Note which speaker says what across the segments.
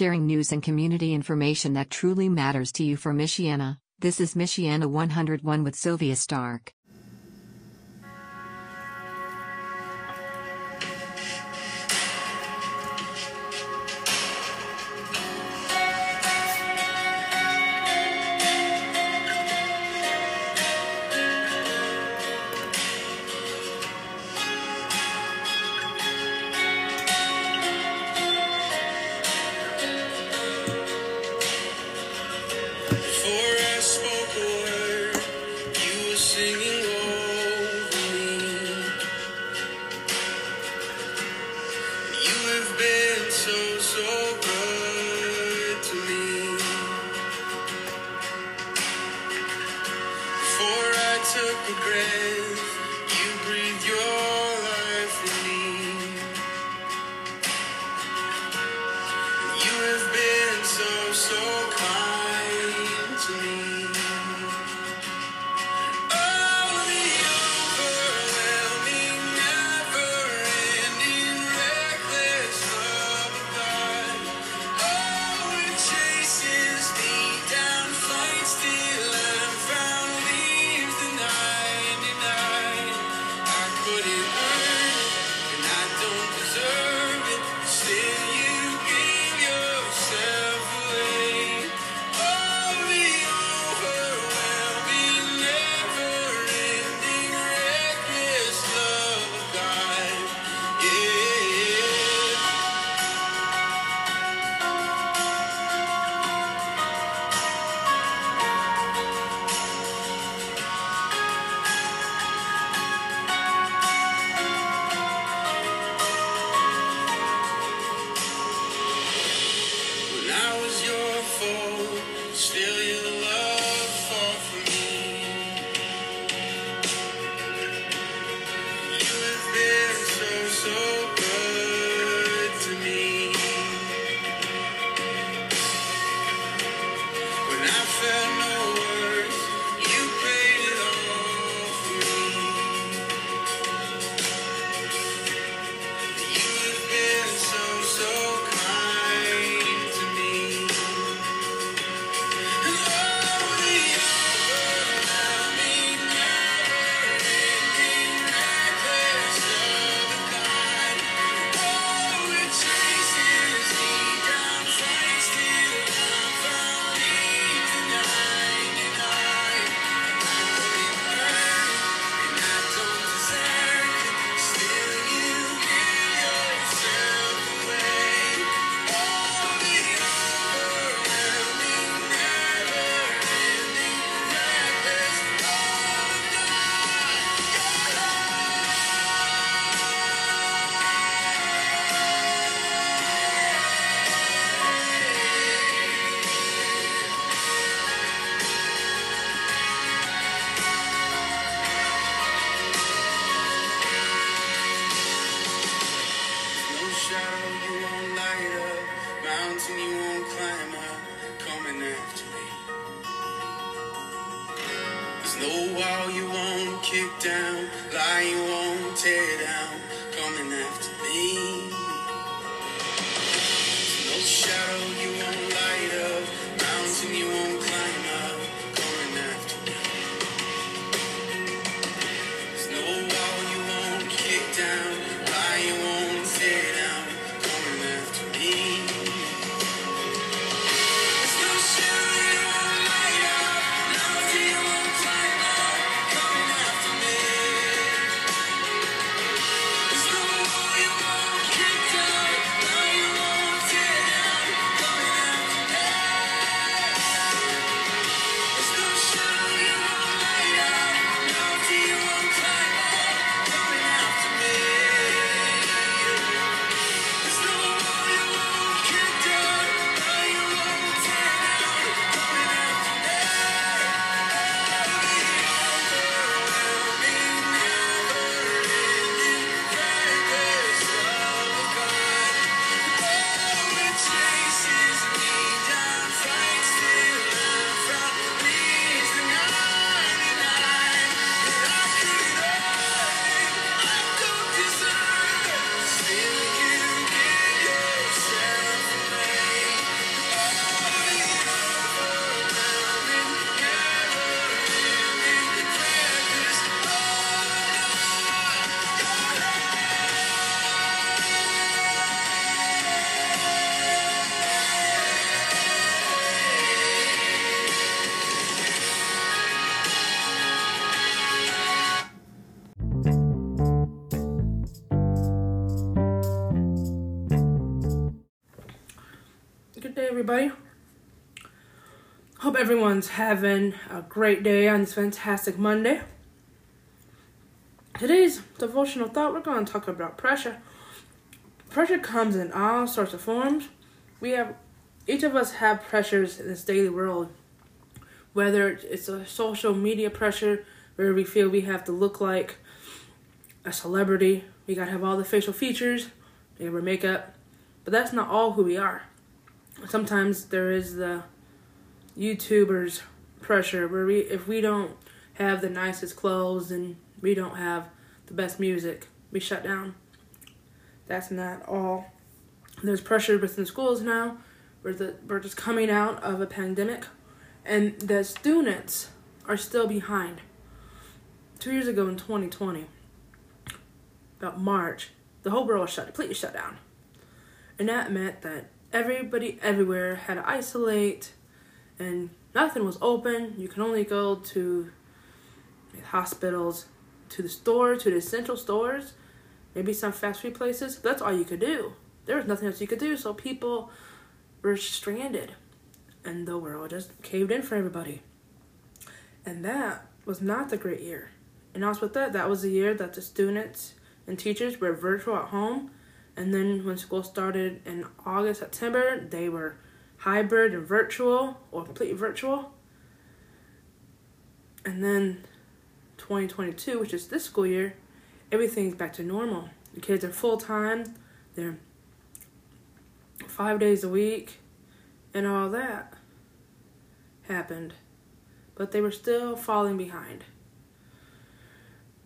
Speaker 1: sharing news and community information that truly matters to you from Michiana. This is Michiana 101 with Sylvia Stark.
Speaker 2: No wall you won't kick down, lie you won't tear down, coming after me. No shadow you won't light up, mountain you won't.
Speaker 3: Everybody. Hope everyone's having a great day on this fantastic Monday. Today's devotional thought, we're going to talk about pressure. Pressure comes in all sorts of forms. We have, each of us have pressures in this daily world. Whether it's a social media pressure where we feel we have to look like a celebrity, we gotta have all the facial features, we have our makeup, but that's not all who we are. Sometimes there is the YouTubers pressure where we if we don't have the nicest clothes and we don't have the best music, we shut down. That's not all. There's pressure within schools now where the we're just coming out of a pandemic and the students are still behind. Two years ago in 2020, about March, the whole world was shut completely shut down. And that meant that everybody everywhere had to isolate and nothing was open. You can only go to hospitals, to the store, to the essential stores, maybe some fast food places. That's all you could do. There was nothing else you could do, so people were stranded. And the world just caved in for everybody. And that was not the great year. And also with that, that was the year that the students and teachers were virtual at home. And then when school started in August, September, they were hybrid and virtual or completely virtual. And then 2022, which is this school year, everything's back to normal. The kids are full time, they're five days a week, and all that happened. But they were still falling behind.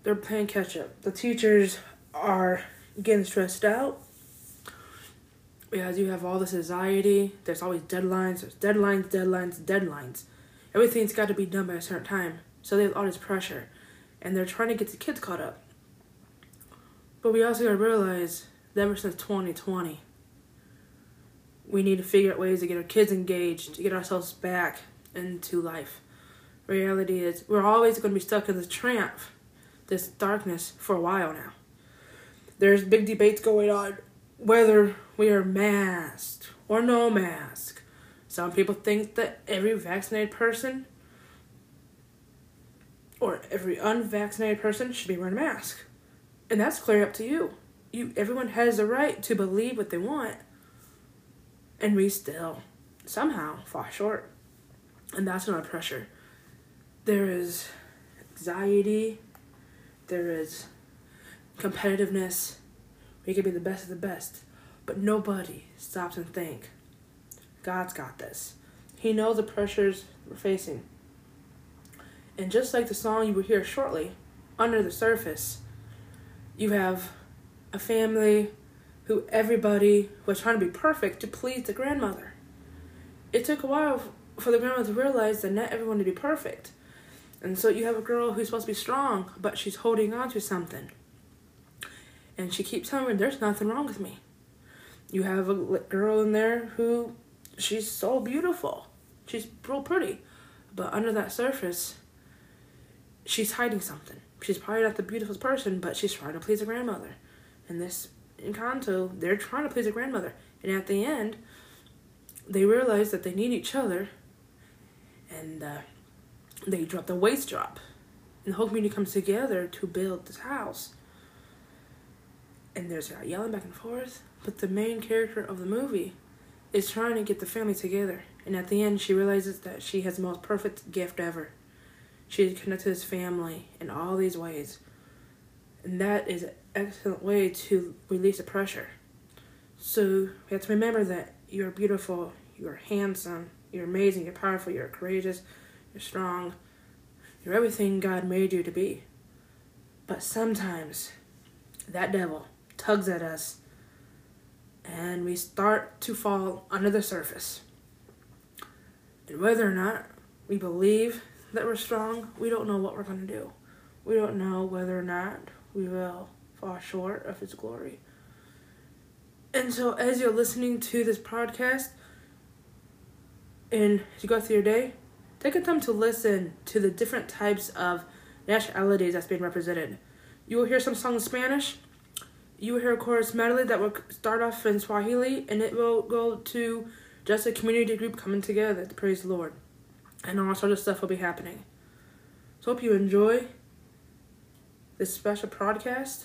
Speaker 3: They're playing catch up. The teachers are getting stressed out because you have all this anxiety. There's always deadlines. There's deadlines, deadlines, deadlines. Everything's got to be done by a certain time. So have all this pressure, and they're trying to get the kids caught up. But we also gotta realize that ever since 2020, we need to figure out ways to get our kids engaged, to get ourselves back into life. Reality is, we're always going to be stuck in this tramp, this darkness for a while now. There's big debates going on whether we are masked or no mask. Some people think that every vaccinated person or every unvaccinated person should be wearing a mask. And that's clear up to you. You everyone has the right to believe what they want. And we still somehow fall short. And that's not a pressure. There is anxiety, there is competitiveness. We can be the best of the best. But nobody stops and think, God's got this. He knows the pressures we're facing. And just like the song you will hear shortly, under the surface, you have a family who everybody was trying to be perfect to please the grandmother. It took a while for the grandmother to realize that not everyone to be perfect. And so you have a girl who's supposed to be strong, but she's holding on to something. And she keeps telling me, there's nothing wrong with me. You have a girl in there who, she's so beautiful. She's real pretty. But under that surface, she's hiding something. She's probably not the beautiful person, but she's trying to please her grandmother. And this Encanto, they're trying to please a grandmother. And at the end, they realize that they need each other. And uh, they drop the waist drop. And the whole community comes together to build this house. And there's yelling back and forth. But the main character of the movie is trying to get the family together. And at the end, she realizes that she has the most perfect gift ever. She connected to his family in all these ways. And that is an excellent way to release the pressure. So we have to remember that you're beautiful, you're handsome, you're amazing, you're powerful, you're courageous, you're strong, you're everything God made you to be. But sometimes that devil tugs at us and we start to fall under the surface. And whether or not we believe that we're strong, we don't know what we're going to do. We don't know whether or not we will fall short of His glory. And so, as you're listening to this podcast and as you go through your day, take a time to listen to the different types of nationalities that's being represented. You will hear some songs in Spanish. You will hear a chorus medley that will start off in Swahili and it will go to just a community group coming together to praise the Lord. And all sorts of stuff will be happening. So hope you enjoy this special podcast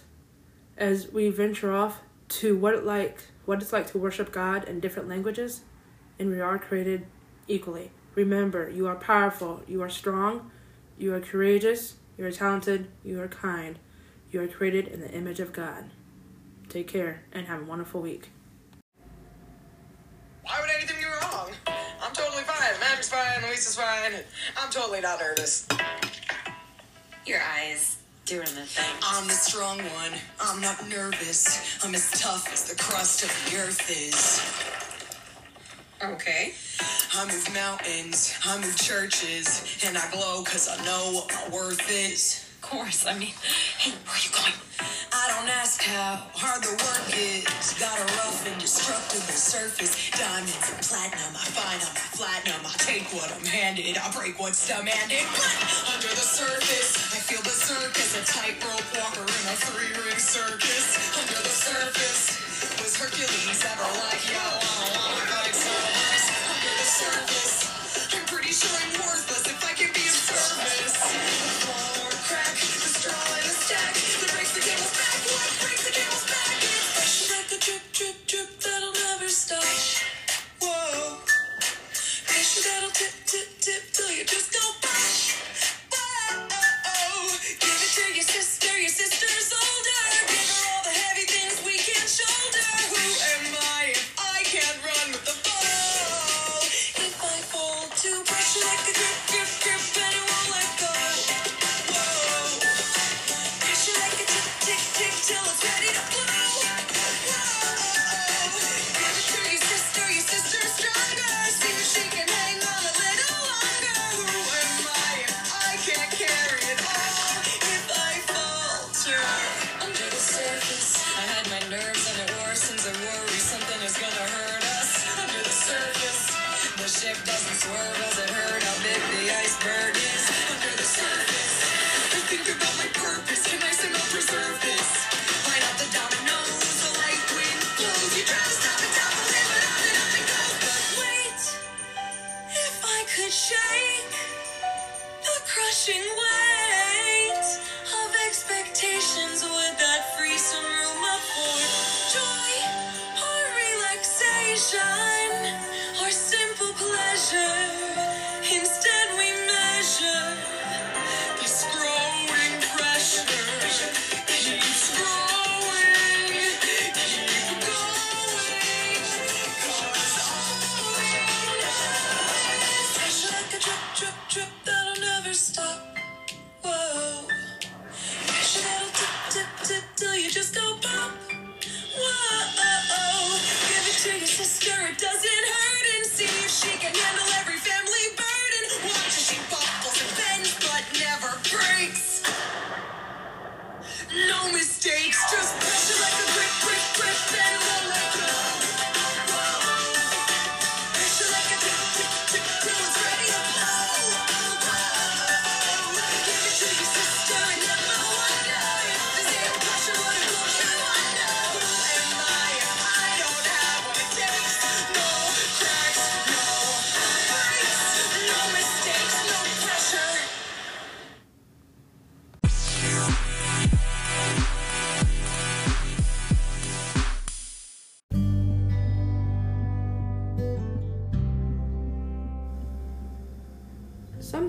Speaker 3: as we venture off to what it like what it's like to worship God in different languages, and we are created equally. Remember, you are powerful, you are strong, you are courageous, you are talented, you are kind. You are created in the image of God. Take care and have a wonderful week.
Speaker 4: Why would anything go wrong? I'm totally fine. Magic's fine. Luis is fine. I'm totally not nervous.
Speaker 5: Your eyes doing the thing.
Speaker 4: I'm the strong one. I'm not nervous. I'm as tough as the crust of the earth is.
Speaker 5: Okay.
Speaker 4: I move mountains. I move churches. And I glow because I know what my worth is.
Speaker 5: Of course. I mean, hey, where are you going?
Speaker 4: Ask how hard the work is. Got a rough, indestructible surface. Diamonds and platinum. I find I'm platinum. I take what I'm handed. I break what's demanded. But under the surface, I feel berserk as a tightrope walker in a three ring circus. Under the surface, was Hercules ever like, fight? Under the surface, I'm pretty sure sister, your sister's older.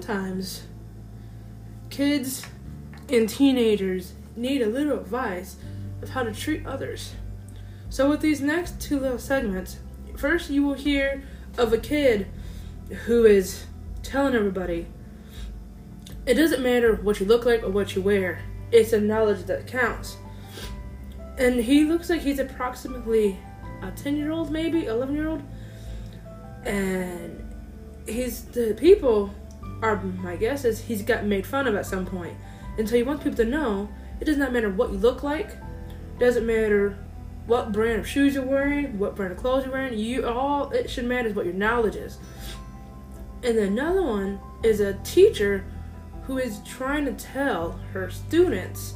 Speaker 3: Sometimes kids and teenagers need a little advice of how to treat others. So, with these next two little segments, first you will hear of a kid who is telling everybody it doesn't matter what you look like or what you wear, it's the knowledge that counts. And he looks like he's approximately a 10 year old, maybe 11 year old. And he's the people are my guess is he's got made fun of at some point. And so he wants people to know it does not matter what you look like, doesn't matter what brand of shoes you're wearing, what brand of clothes you're wearing. You all it should matter is what your knowledge is. And another one is a teacher who is trying to tell her students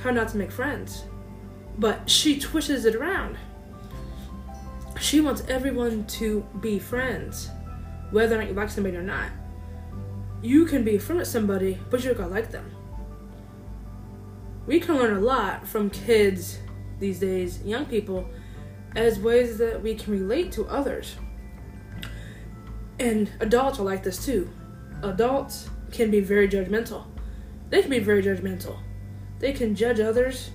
Speaker 3: how not to make friends. But she twists it around. she wants everyone to be friends, whether or not you like somebody or not. You can be with somebody, but you're gonna like them. We can learn a lot from kids these days, young people, as ways that we can relate to others. And adults are like this too. Adults can be very judgmental. They can be very judgmental. They can judge others.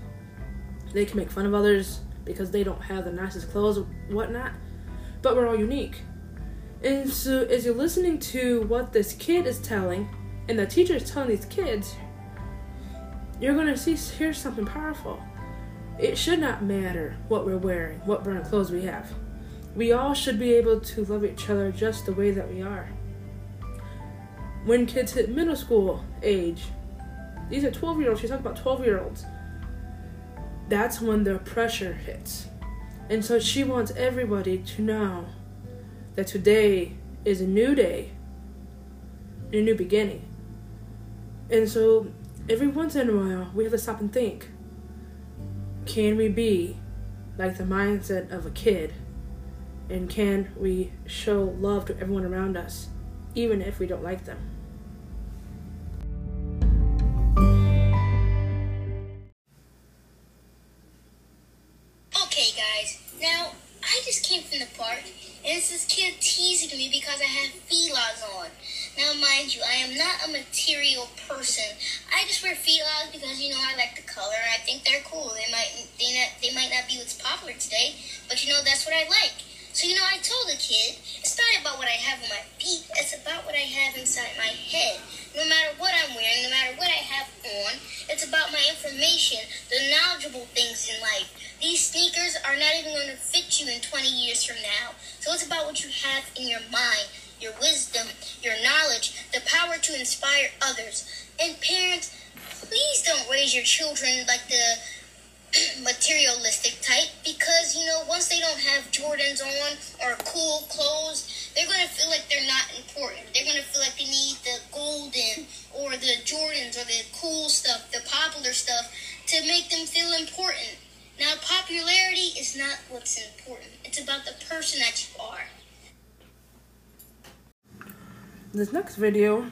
Speaker 3: They can make fun of others because they don't have the nicest clothes whatnot. But we're all unique. And so, as you're listening to what this kid is telling, and the teacher is telling these kids, you're gonna see hear something powerful. It should not matter what we're wearing, what brand of clothes we have. We all should be able to love each other just the way that we are. When kids hit middle school age, these are 12 year olds, she's talking about 12 year olds. That's when the pressure hits. And so she wants everybody to know that today is a new day, a new beginning. And so every once in a while, we have to stop and think can we be like the mindset of a kid? And can we show love to everyone around us, even if we don't like them?
Speaker 6: Mind you, I am not a material person. I just wear felines because you know I like the color. and I think they're cool. They might they not they might not be what's popular today, but you know that's what I like. So you know, I told the kid it's not about what I have on my feet. It's about what I have inside my head. No matter what I'm wearing, no matter what I have on, it's about my information, the knowledgeable things in life. These sneakers are not even going to fit you in 20 years from now. So it's about what you have in your mind, your wisdom, your knowledge, the power to inspire others. And parents, please don't raise your children like the materialistic type because you know once they don't have Jordans on or cool clothes, they're gonna feel like they're not important. They're gonna feel like they need the golden or the Jordans or the cool stuff, the popular stuff to make them feel important. Now, popularity is not what's important. It's about the person that you are.
Speaker 3: This next video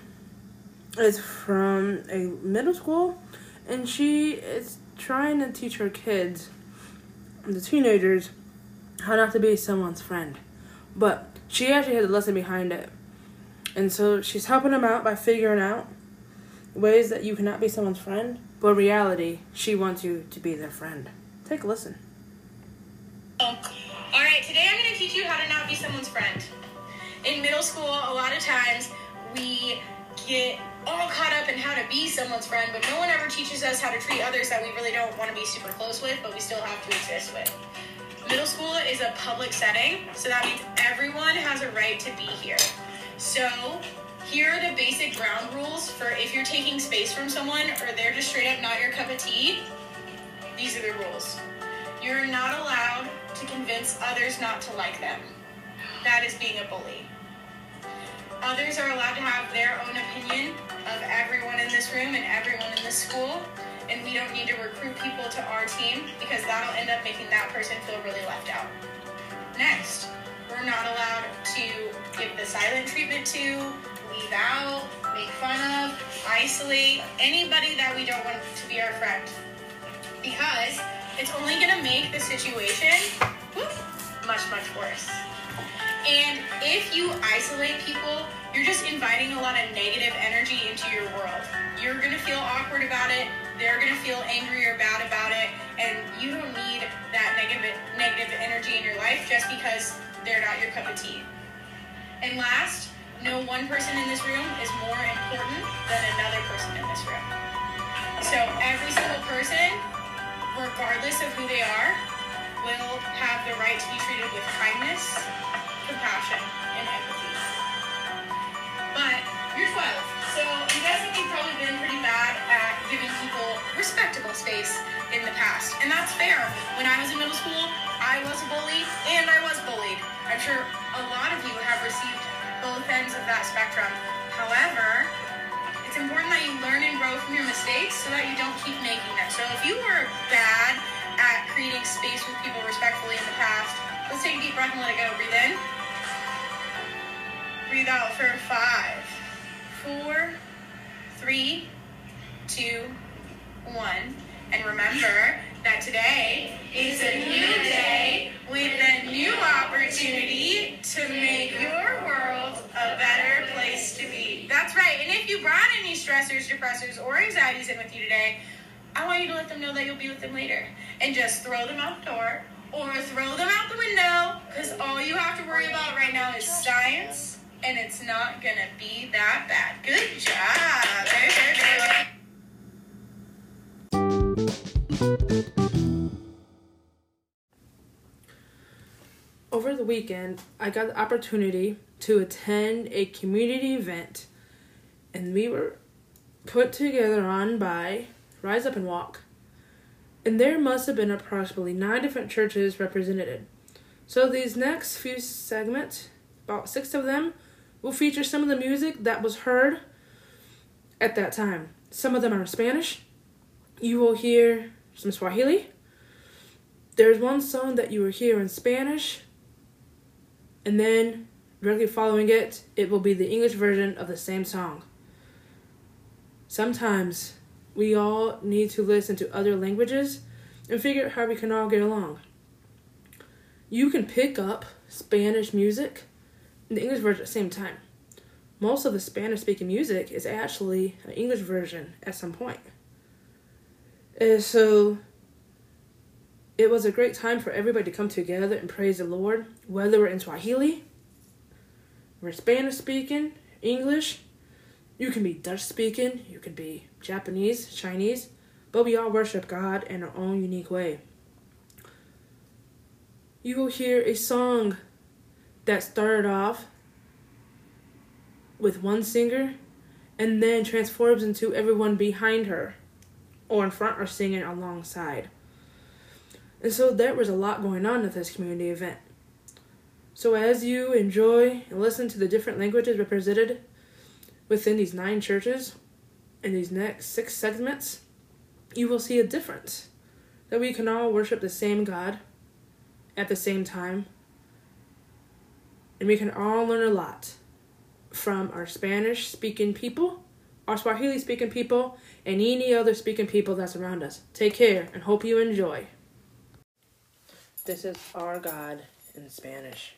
Speaker 3: is from a middle school, and she is trying to teach her kids, the teenagers, how not to be someone's friend. But she actually has a lesson behind it. And so she's helping them out by figuring out ways that you cannot be someone's friend, but reality, she wants you to be their friend. Take a listen.
Speaker 7: All right, today I'm going to teach you how to not be someone's friend. In middle school, a lot of times we get all caught up in how to be someone's friend, but no one ever teaches us how to treat others that we really don't want to be super close with, but we still have to exist with. Middle school is a public setting, so that means everyone has a right to be here. So, here are the basic ground rules for if you're taking space from someone or they're just straight up not your cup of tea. These are the rules. You're not allowed to convince others not to like them. That is being a bully. Others are allowed to have their own opinion of everyone in this room and everyone in this school, and we don't need to recruit people to our team because that'll end up making that person feel really left out. Next, we're not allowed to give the silent treatment to, leave out, make fun of, isolate anybody that we don't want to be our friend because it's only going to make the situation whoop, much, much worse. And if you isolate people, you're just inviting a lot of negative energy into your world. You're gonna feel awkward about it, they're gonna feel angry or bad about it, and you don't need that negative negative energy in your life just because they're not your cup of tea. And last, no one person in this room is more important than another person in this room. So every single person, regardless of who they are, will have the right to be treated with kindness, compassion, and empathy. But you're 12, so I'm guessing you've probably been pretty bad at giving people respectable space in the past. And that's fair. When I was in middle school, I was a bully and I was bullied. I'm sure a lot of you have received both ends of that spectrum. However, it's important that you learn and grow from your mistakes so that you don't keep making them. So if you were bad at creating space with people respectfully in the past, Let's take a deep breath and let it go. Breathe in. Breathe out for five, four, three, two, one. And remember that today is a new day with a new opportunity to make your world a better place to be. That's right. And if you brought any stressors, depressors, or anxieties in with you today, I want you to let them know that you'll be with them later. And just throw them out the door or throw them out the window because all you have to worry about right now is science and it's not going to be that bad. Good job.
Speaker 3: Over the weekend, I got the opportunity to attend a community event, and we were put together on by Rise Up and Walk. And there must have been approximately nine different churches represented. So these next few segments, about six of them, will feature some of the music that was heard at that time. Some of them are Spanish. You will hear some Swahili. There's one song that you will hear in Spanish, and then directly following it, it will be the English version of the same song. Sometimes we all need to listen to other languages and figure out how we can all get along. You can pick up Spanish music and the English version at the same time. Most of the Spanish speaking music is actually an English version at some point. And so it was a great time for everybody to come together and praise the Lord, whether we're in Swahili, we're Spanish speaking, English, you can be Dutch speaking, you can be Japanese, Chinese, but we all worship God in our own unique way. You will hear a song that started off with one singer and then transforms into everyone behind her or in front are singing alongside. And so there was a lot going on at this community event. So as you enjoy and listen to the different languages represented within these nine churches in these next six segments, you will see a difference. That we can all worship the same God at the same time. And we can all learn a lot from our Spanish speaking people, our Swahili speaking people, and any other speaking people that's around us. Take care and hope you enjoy. This is Our God in Spanish.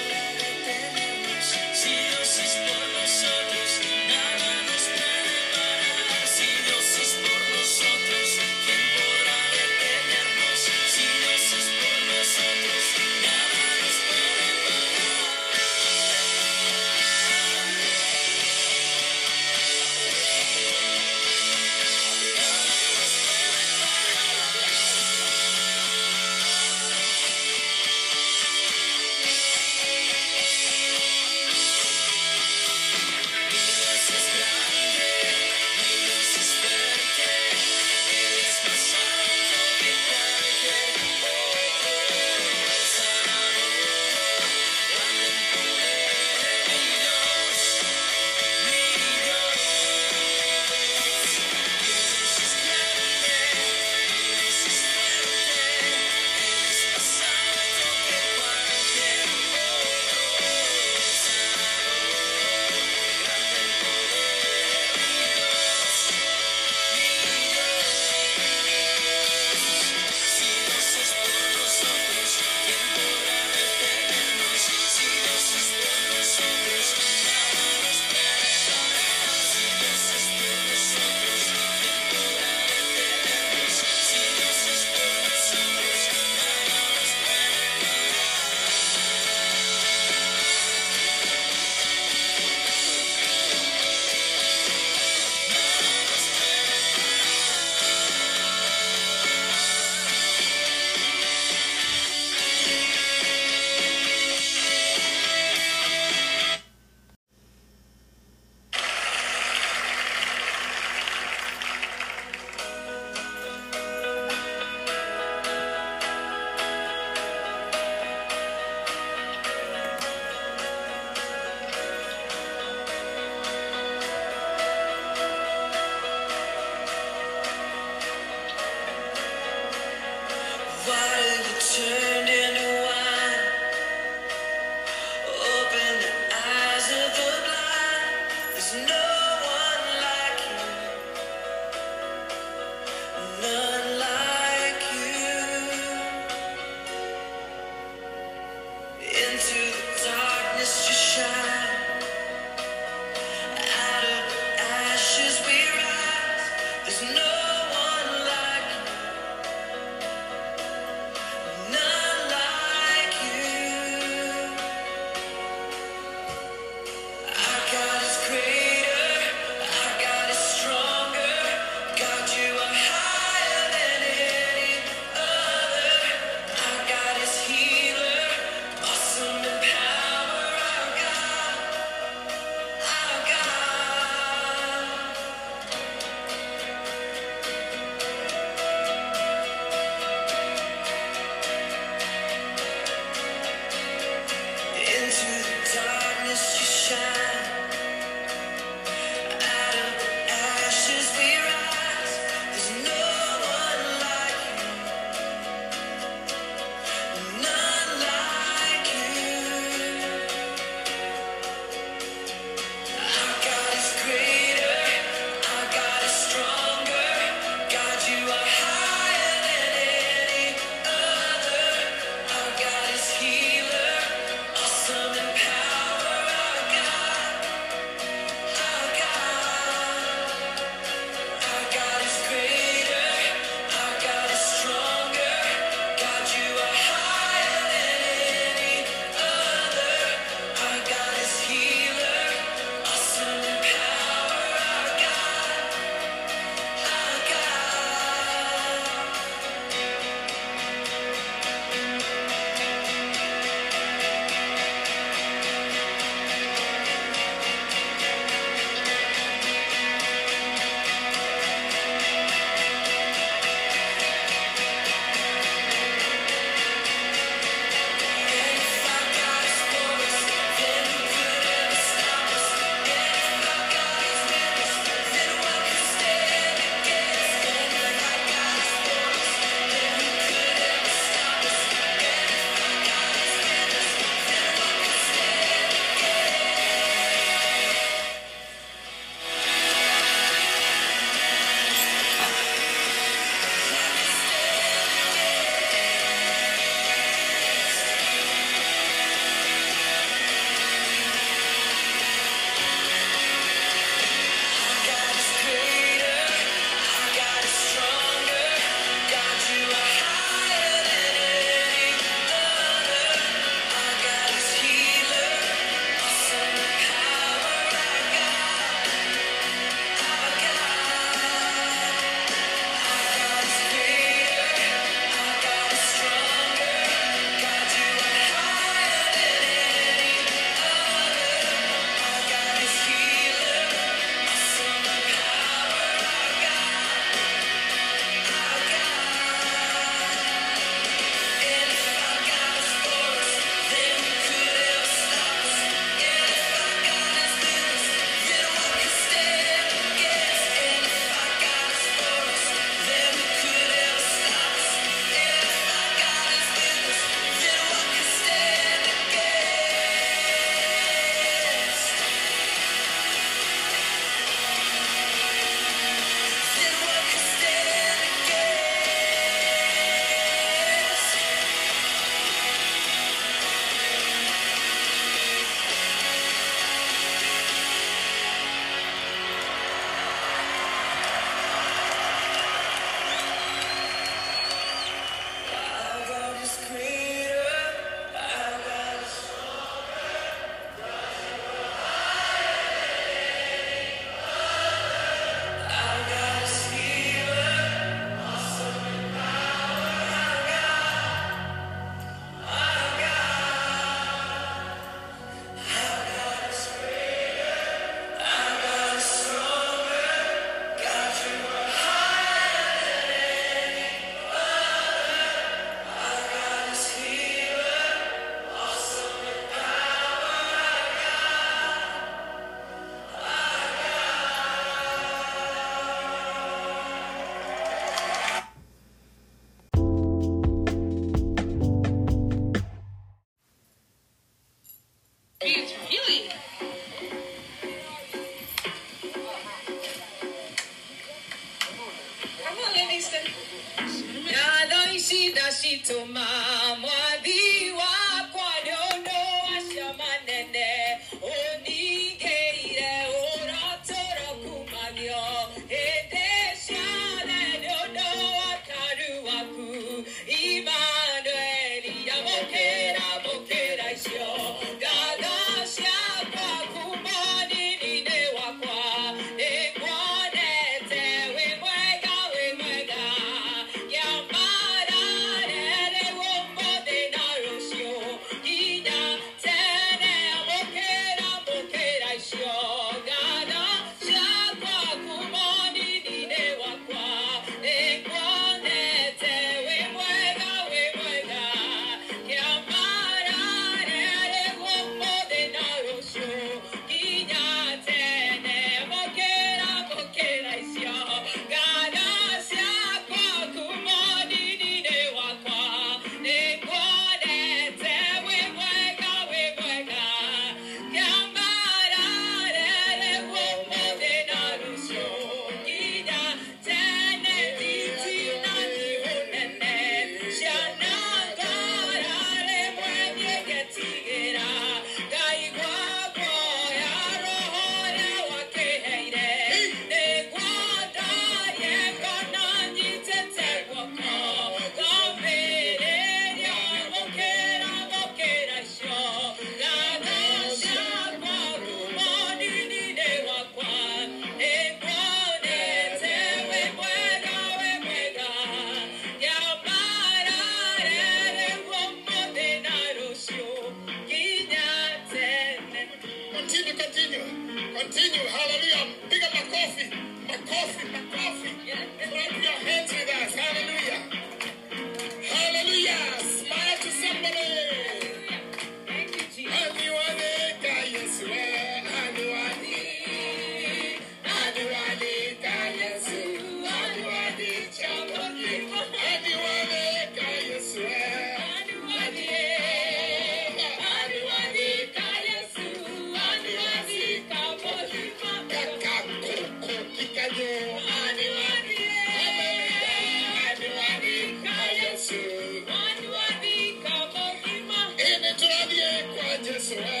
Speaker 2: Israel.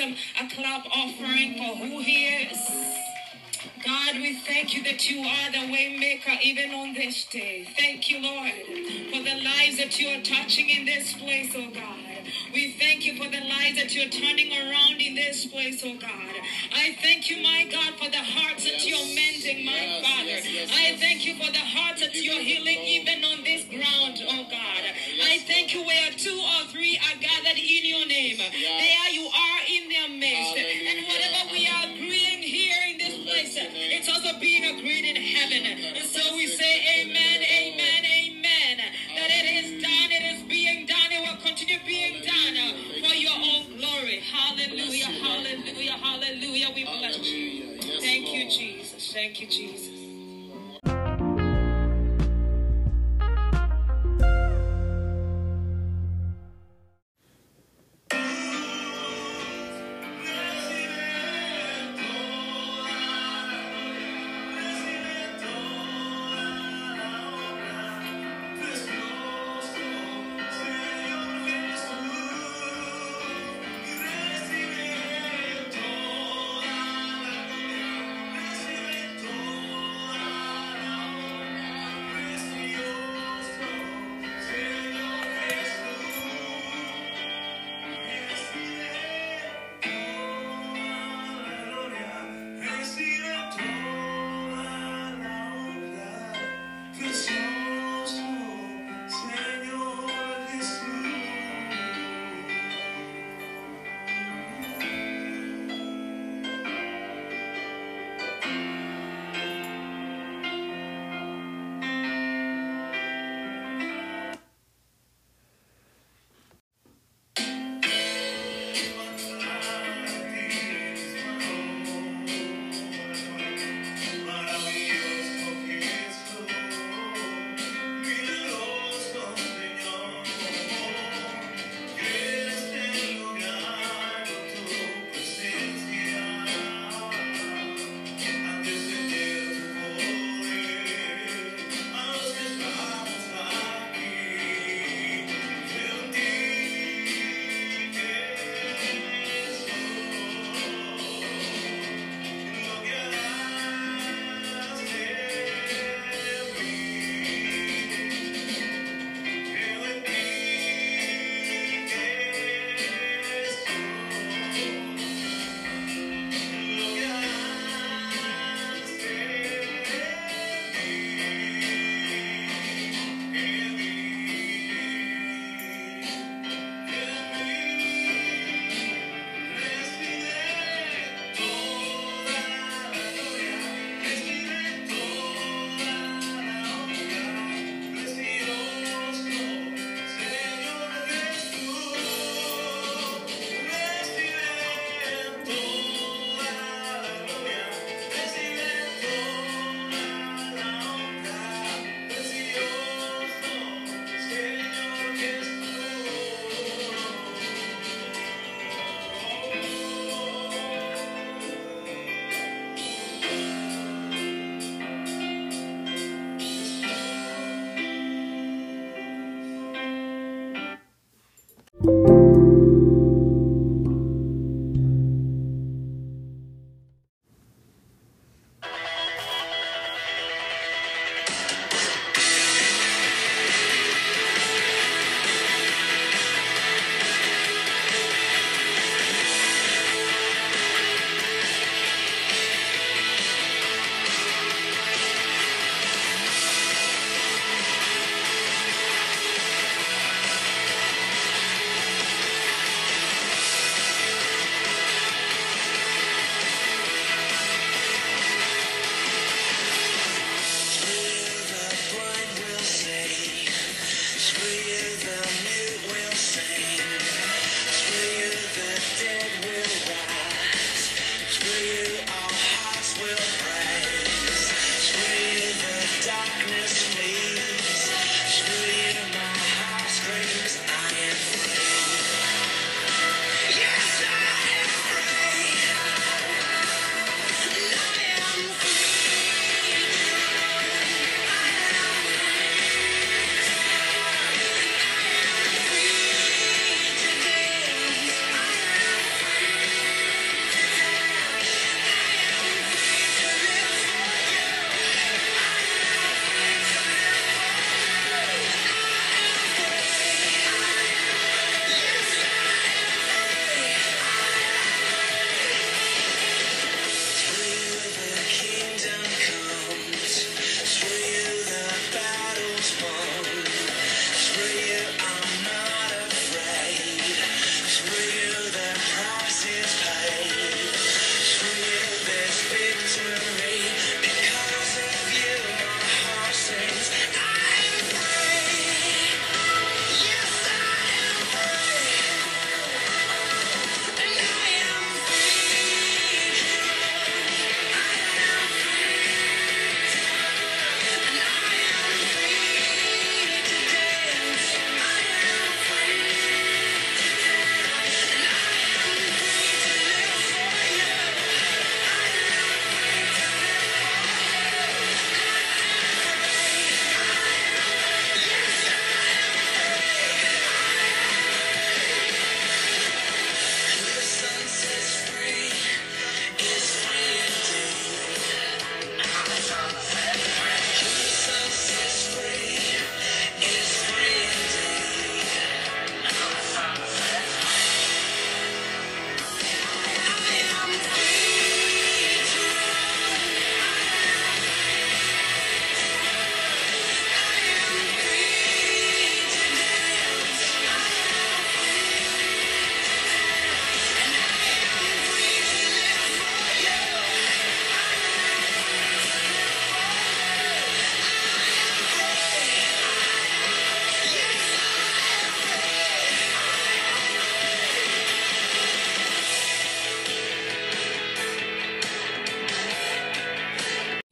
Speaker 2: And give some a clap offering for who he is. God, we thank you that you are the way maker even on this day. Thank you, Lord, for the lives that you are touching in this place, oh God. We thank you for the lives that you're turning around in this place, oh God. I thank you, my God, for the hearts that you're mending, my
Speaker 8: Yes,
Speaker 2: Father.
Speaker 8: yes, yes,
Speaker 2: I thank you for the hearts that you're healing even on this ground, oh God. I thank you where two or three are gathered in your name. There you their midst. And whatever we are agreeing here in this place, it's also being agreed in heaven. And so we say amen, amen, amen. That it is done, it is being done, it will continue being done for your own glory. Hallelujah, hallelujah, hallelujah. We bless you. Thank you, Jesus. Thank you, Jesus.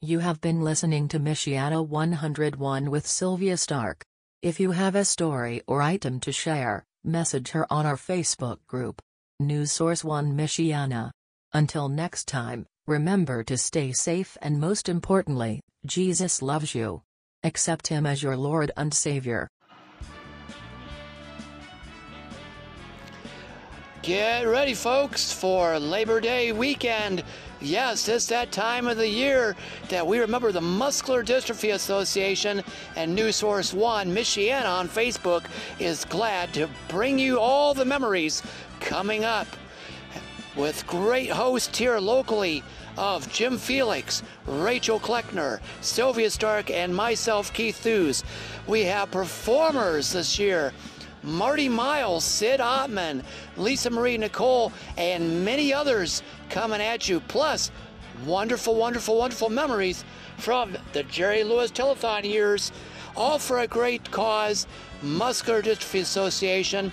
Speaker 8: You have been listening to Michiana 101 with Sylvia Stark. If you have a story or item to share, message her on our Facebook group. News Source 1 Michiana. Until next time, remember to stay safe and most importantly, Jesus loves you. Accept Him as your Lord and Savior.
Speaker 9: Get ready, folks, for Labor Day weekend. Yes, it's that time of the year that we remember the Muscular Dystrophy Association and News Source One, Michiana on Facebook, is glad to bring you all the memories coming up with great hosts here locally of Jim Felix, Rachel Kleckner, Sylvia Stark, and myself, Keith Thews. We have performers this year. Marty Miles, Sid Ottman, Lisa Marie Nicole, and many others coming at you. Plus, wonderful, wonderful, wonderful memories from the Jerry Lewis Telethon years, all for a great cause, Muscular Dystrophy Association,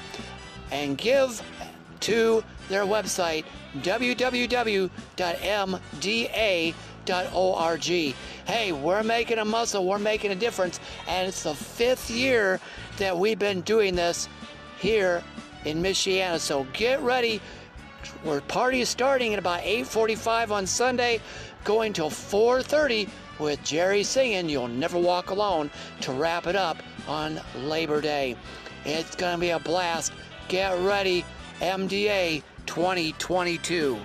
Speaker 9: and give to their website, www.mda.org. Hey, we're making a muscle, we're making a difference, and it's the fifth year that we've been doing this here in Michiana. So get ready. Our party is starting at about 8:45 on Sunday, going till 4:30 with Jerry singing "You'll Never Walk Alone" to wrap it up on Labor Day. It's gonna be a blast. Get ready, MDA 2022.